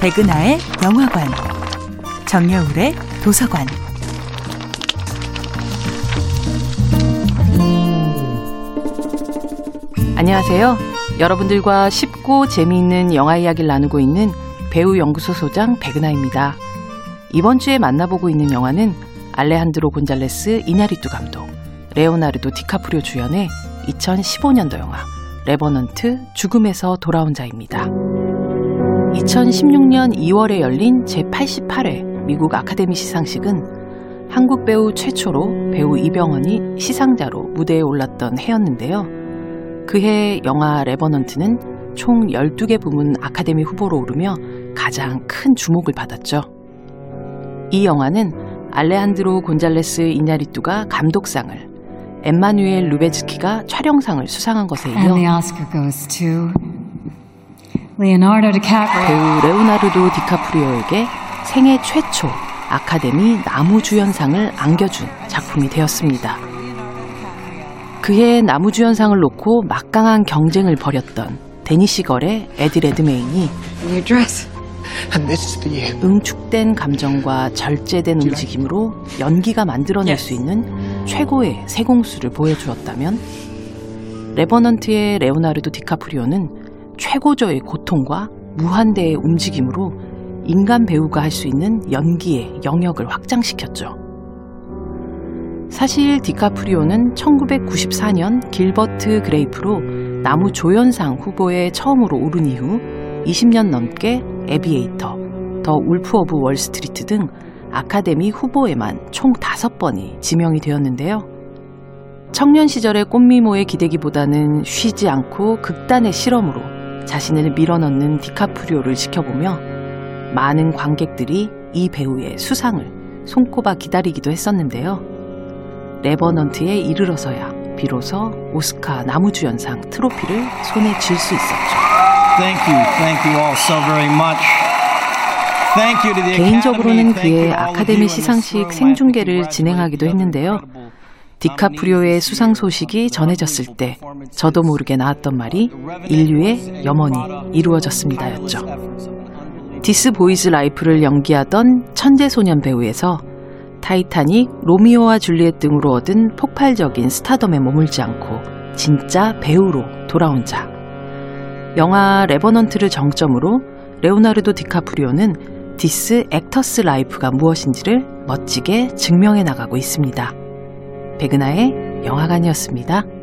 백은하의 영화관, 정여울의 도서관. 안녕하세요. 여러분들과 쉽고 재미있는 영화 이야기를 나누고 있는 배우 연구소 소장 백은하입니다. 이번 주에 만나보고 있는 영화는 알레한드로 곤잘레스 이나리뚜 감독, 레오나르도 디카프리오 주연의 2015년도 영화 Revenant 죽음에서 돌아온 자입니다. 2016년 2월에 열린 제88회 미국 아카데미 시상식은 한국 배우 최초로 배우 이병헌이 시상자로 무대에 올랐던 해였는데요. 그해 영화 Revenant는 총 12개 부문 아카데미 후보로 오르며 가장 큰 주목을 받았죠. 이 영화는 알레한드로 곤잘레스 이냐리뚜가 감독상을, 엠마누엘 루베즈키가 촬영상을 수상한 것에 이어 배우 레오나르도 디카프리오에게 생애 최초 아카데미 나무주연상을 안겨준 작품이 되었습니다. 그해 나무주연상을 놓고 막강한 경쟁을 벌였던 데니시 걸의 에디 레드메인이 응축된 감정과 절제된 움직임으로 연기가 만들어낼 수 있는 최고의 세공술을 보여주었다면 Revenant의 레오나르도 디카프리오는 최고조의 고통과 무한대의 움직임으로 인간 배우가 할 수 있는 연기의 영역을 확장시켰죠. 사실 디카프리오는 1994년 길버트 그레이프로 남우조연상 후보에 처음으로 오른 이후 20년 넘게 Aviator, The Wolf of Wall Street 등 아카데미 후보에만 총 5번이 지명이 되었는데요. 청년 시절의 꽃미모에 기대기보다는 쉬지 않고 극단의 실험으로 자신을 밀어넣는 디카프리오를 지켜보며 많은 관객들이 이 배우의 수상을 손꼽아 기다리기도 했었는데요. Revenant에 이르러서야 비로소 오스카 남우주연상 트로피를 손에 쥘 수 있었죠. Thank you, thank you all so very much. Thank you to the 개인적으로는 그의 아카데미 시상식. 생중계를 진행하기도 했는데요. 디카프리오의 수상 소식이 전해졌을 때 저도 모르게 나왔던 말이 인류의 염원이 이루어졌습니다였죠. This Boy's Life를 연기하던 천재 소년 배우에서 타이타닉, 로미오와 줄리엣 등으로 얻은 폭발적인 스타덤에 머물지 않고 진짜 배우로 돌아온 자. 영화 Revenant를 정점으로 레오나르도 디카프리오는 This Actor's Life가 무엇인지를 멋지게 증명해 나가고 있습니다. 백은하의 영화관이었습니다.